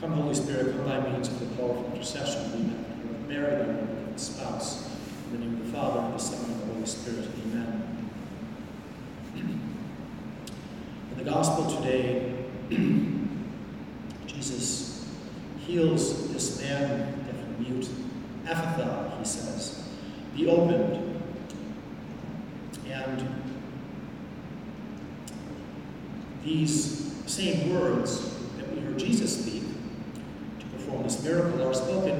Come, Holy Spirit, come by means of the powerful intercession of Mary, thy beloved spouse. In the name of the Father, and the Son, and the Holy Spirit. Amen. In the Gospel today, Jesus heals this man, deaf mute. Ephphatha, he says, be opened. And these same words that we heard Jesus this miracle are spoken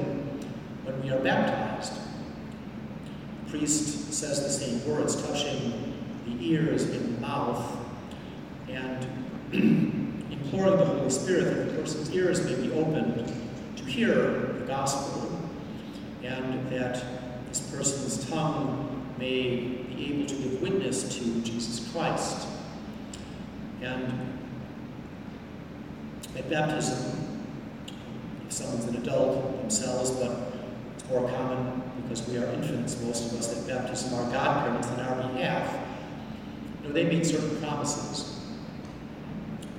when we are baptized. The priest says the same words, touching the ears and the mouth, and imploring the Holy Spirit that the person's ears may be opened to hear the gospel, and that this person's tongue may be able to give witness to Jesus Christ. And at baptism, someone's an adult themselves, but it's more common because we are infants, most of us, that baptism our godparents on our behalf. You know, they made certain promises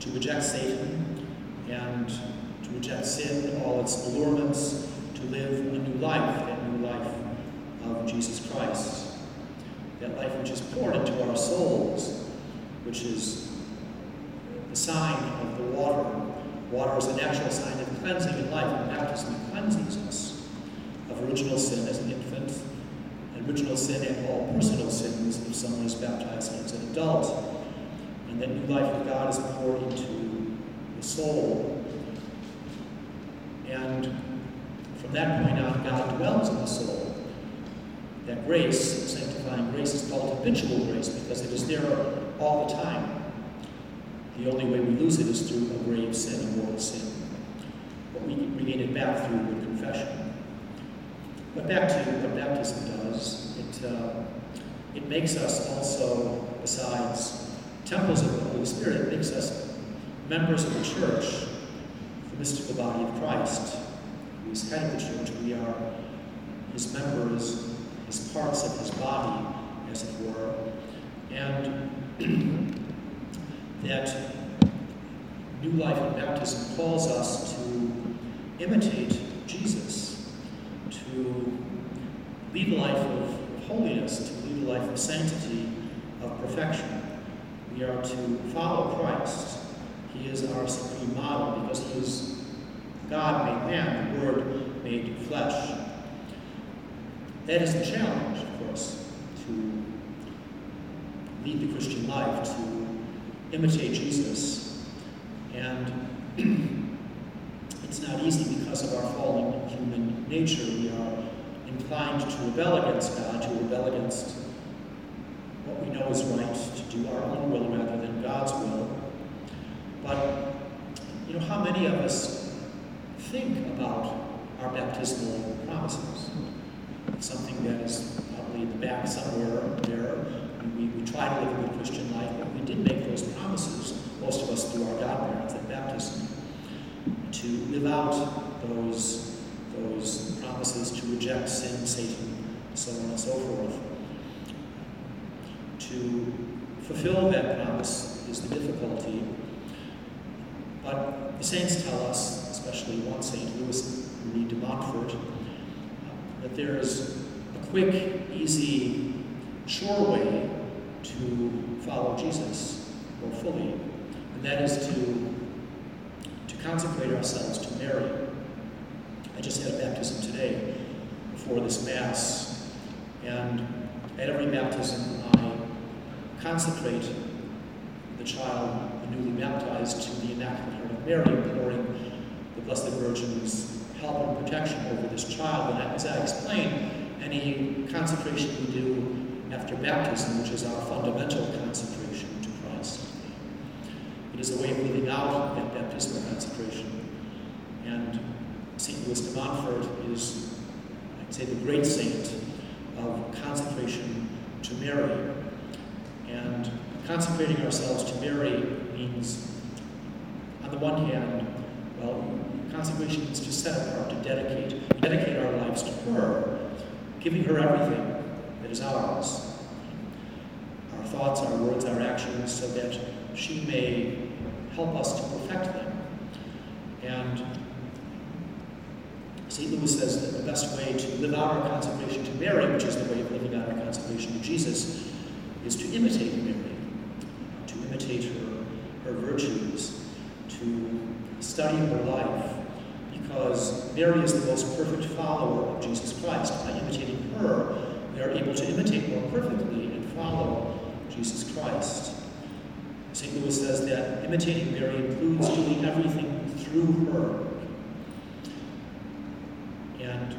to reject Satan and to reject sin all its allurements, to live a new life, that new life of Jesus Christ. That life which is poured into our souls, which is the sign of the water Water is a natural sign of cleansing in life, and baptism cleanses us of original sin as an infant, original sin and all personal sins if someone is baptized as an adult. And that new life of God is poured into the soul. And from that point on, God dwells in the soul. That grace, sanctifying grace, is called habitual grace because it is there all the time. The only way we lose it is through a grave sin, a mortal sin. We regain it back through good confession. But back to what baptism does, it, uh, it makes us also, besides temples of the Holy Spirit, it makes us members of the church, the mystical body of Christ, who is head of the church. We are his members, his parts of his body, as it were. And that new life in baptism calls us to imitate Jesus, to lead a life of holiness, to lead a life of sanctity, of perfection. We are to follow Christ. He is our supreme model because he is God made man, the Word made flesh. That is the challenge, of course, to lead the Christian life, to imitate Jesus. And it's not easy because of our fallen human nature. We are inclined to rebel against God, to rebel against what we know is right, to do our own will rather than God's will. But, you know, how many of us think about our baptismal promises? It's something that is probably in the back somewhere there. We, we try to live a good Christian life, but we did make those promises, most of us through our godparents at baptism, to live out those, those promises to reject sin, Satan, so on and so forth. To fulfill that promise is the difficulty. But the saints tell us, especially one saint, Louis Marie de Montfort, that there is a quick, easy, sure way to follow Jesus more fully, and that is to consecrate ourselves to Mary. I just had a baptism today before this Mass, and at every baptism I consecrate the child, the newly baptized, to the Immaculate Heart of Mary, imploring the Blessed Virgin's help and protection over this child. And as I explained, any consecration we do after baptism, which is our fundamental consecration to Christ. It is a way of living out that baptismal consecration. And Louis de is, I'd say, the great saint of consecration to Mary. And consecrating ourselves to Mary means, on the one hand, well, consecration means to set apart, to dedicate, dedicate our lives to her, giving her everything that is ours. Our thoughts, our words, our actions, so that she may help us to perfect them. And St. Louis says that the best way to live out our consecration to Mary, which is the way of living out our consecration to Jesus, is to imitate Mary, to imitate her, her virtues, to study her life, because Mary is the most perfect follower of Jesus Christ. By imitating her, we are able to imitate more perfectly and follow Jesus Christ. St. Louis says that imitating Mary includes doing everything through her. And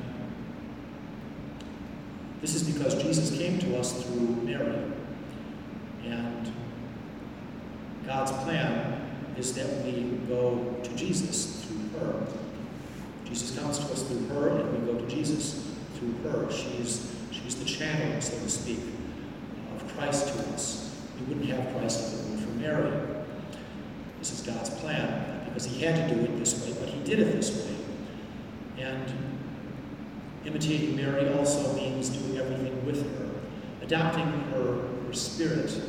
this is because Jesus came to us through Mary. And God's plan is that we go to Jesus through her. Jesus comes to us through her, and we go to Jesus through her. She's, she's the channel, so to speak, of Christ to us. We wouldn't have Christ if it weren't for Mary. This is God's plan, because he had to do it this way, but he did it this way. And imitating Mary also means doing everything with her, adapting her, her spirit,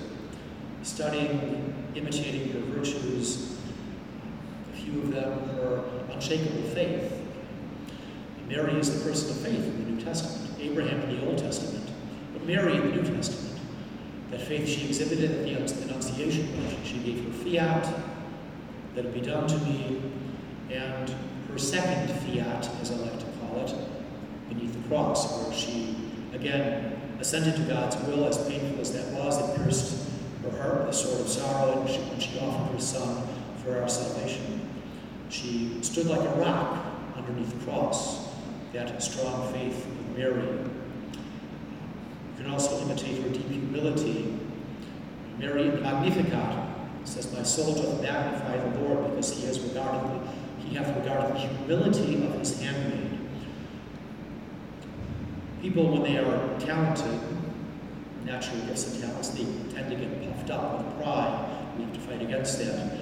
studying, imitating her virtues, a few of them her unshakable faith. Mary is the person of faith in the New Testament, Abraham in the Old Testament, but Mary in the New Testament. That faith she exhibited at the Annunciation, she gave her fiat, that it be done to me, and her second fiat, as I like to call it, beneath the cross, where she again assented to God's will, as painful as that was. It pierced her heart with a sword of sorrow, and she, when she offered her son for our salvation. She stood like a rock underneath the cross, that strong faith of Mary. You can also imitate her deep humility. Mary in the Magnificat says, My soul doth magnify the Lord because he has regarded the, he hath regarded the humility of his handmaid. People, when they are talented, natural gifts and talents, they tend to get puffed up with pride. We have to fight against that.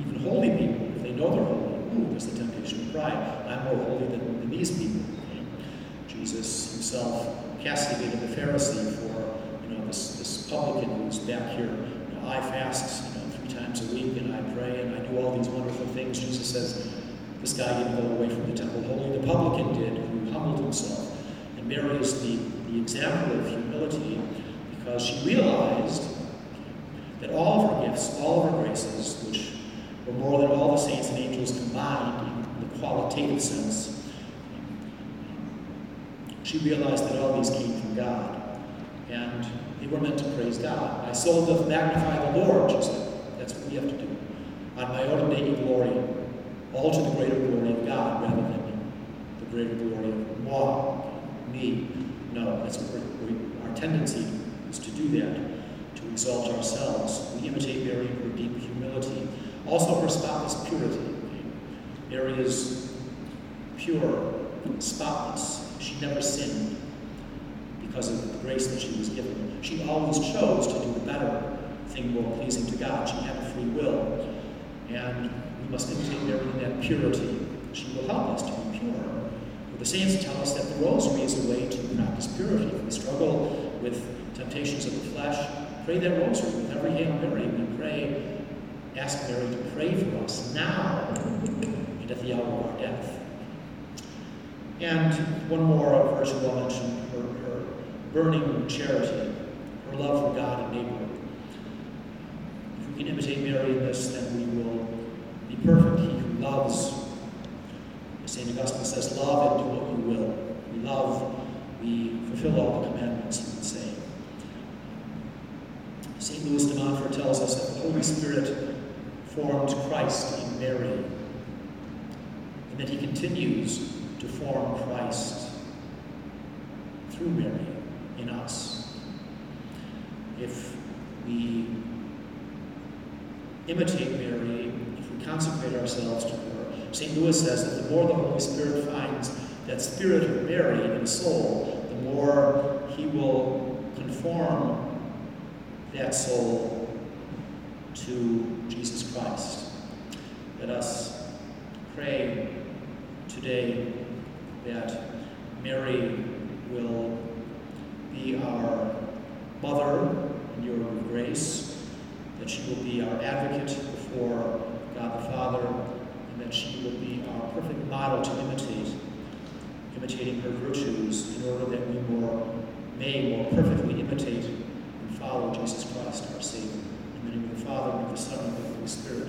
Even holy people, if they know they're holy, ooh, there's the temptation of pride. I'm more holy than, than these people. Jesus himself castigated the Pharisee for, you know, this, this publican who's back here. You know, I fast, you know, three times a week, and I pray, and I do all these wonderful things. Jesus says, this guy didn't go away from the temple holy. The publican did, who humbled himself. And Mary is the, the example of humility because she realized that all of her gifts, all of her graces, which were more than all the saints and angels combined in the qualitative sense, she realized that all these came from God. And they were meant to praise God. My soul doth magnify the Lord, she said. That's what we have to do. Ad majorem Dei gloriam, all to the greater glory of God rather than the greater glory of moi, me. No, that's we, our tendency is to do that, to exalt ourselves. We imitate Mary in her deep humility. Also her spotless purity. Mary is pure, spotless. She never sinned because of the grace that she was given. She always chose to do the better thing more pleasing to God. She had a free will. And we must imitate Mary in that purity. She will help us to be pure. The saints tell us that the rosary is a way to practice purity. If we struggle with temptations of the flesh, pray that rosary. With every Hail Mary, we pray, ask Mary to pray for us now and at the hour of our death. And one more virtue I'll mention her, her burning charity, her love for God and neighbor. If we can imitate Mary in this, then we will be perfect. He who loves, St. Augustine says, love and do what you will. We love, we fulfill all the commandments, he would say. St. Louis de Montfort tells us that the Holy Spirit formed Christ in Mary, and that he continues to form Christ through Mary in us. If we imitate Mary, if we consecrate ourselves to St. Louis says that the more the Holy Spirit finds that spirit of Mary in the soul, the more he will conform that soul to Jesus Christ. Let us pray today that Mary will be our mother in your grace, that she will be our advocate before God the Father, and that she will be our perfect model to imitate, imitating her virtues in order that we more may more perfectly imitate and follow Jesus Christ, our Savior. In the name of the Father, and of the Son, and of the Holy Spirit.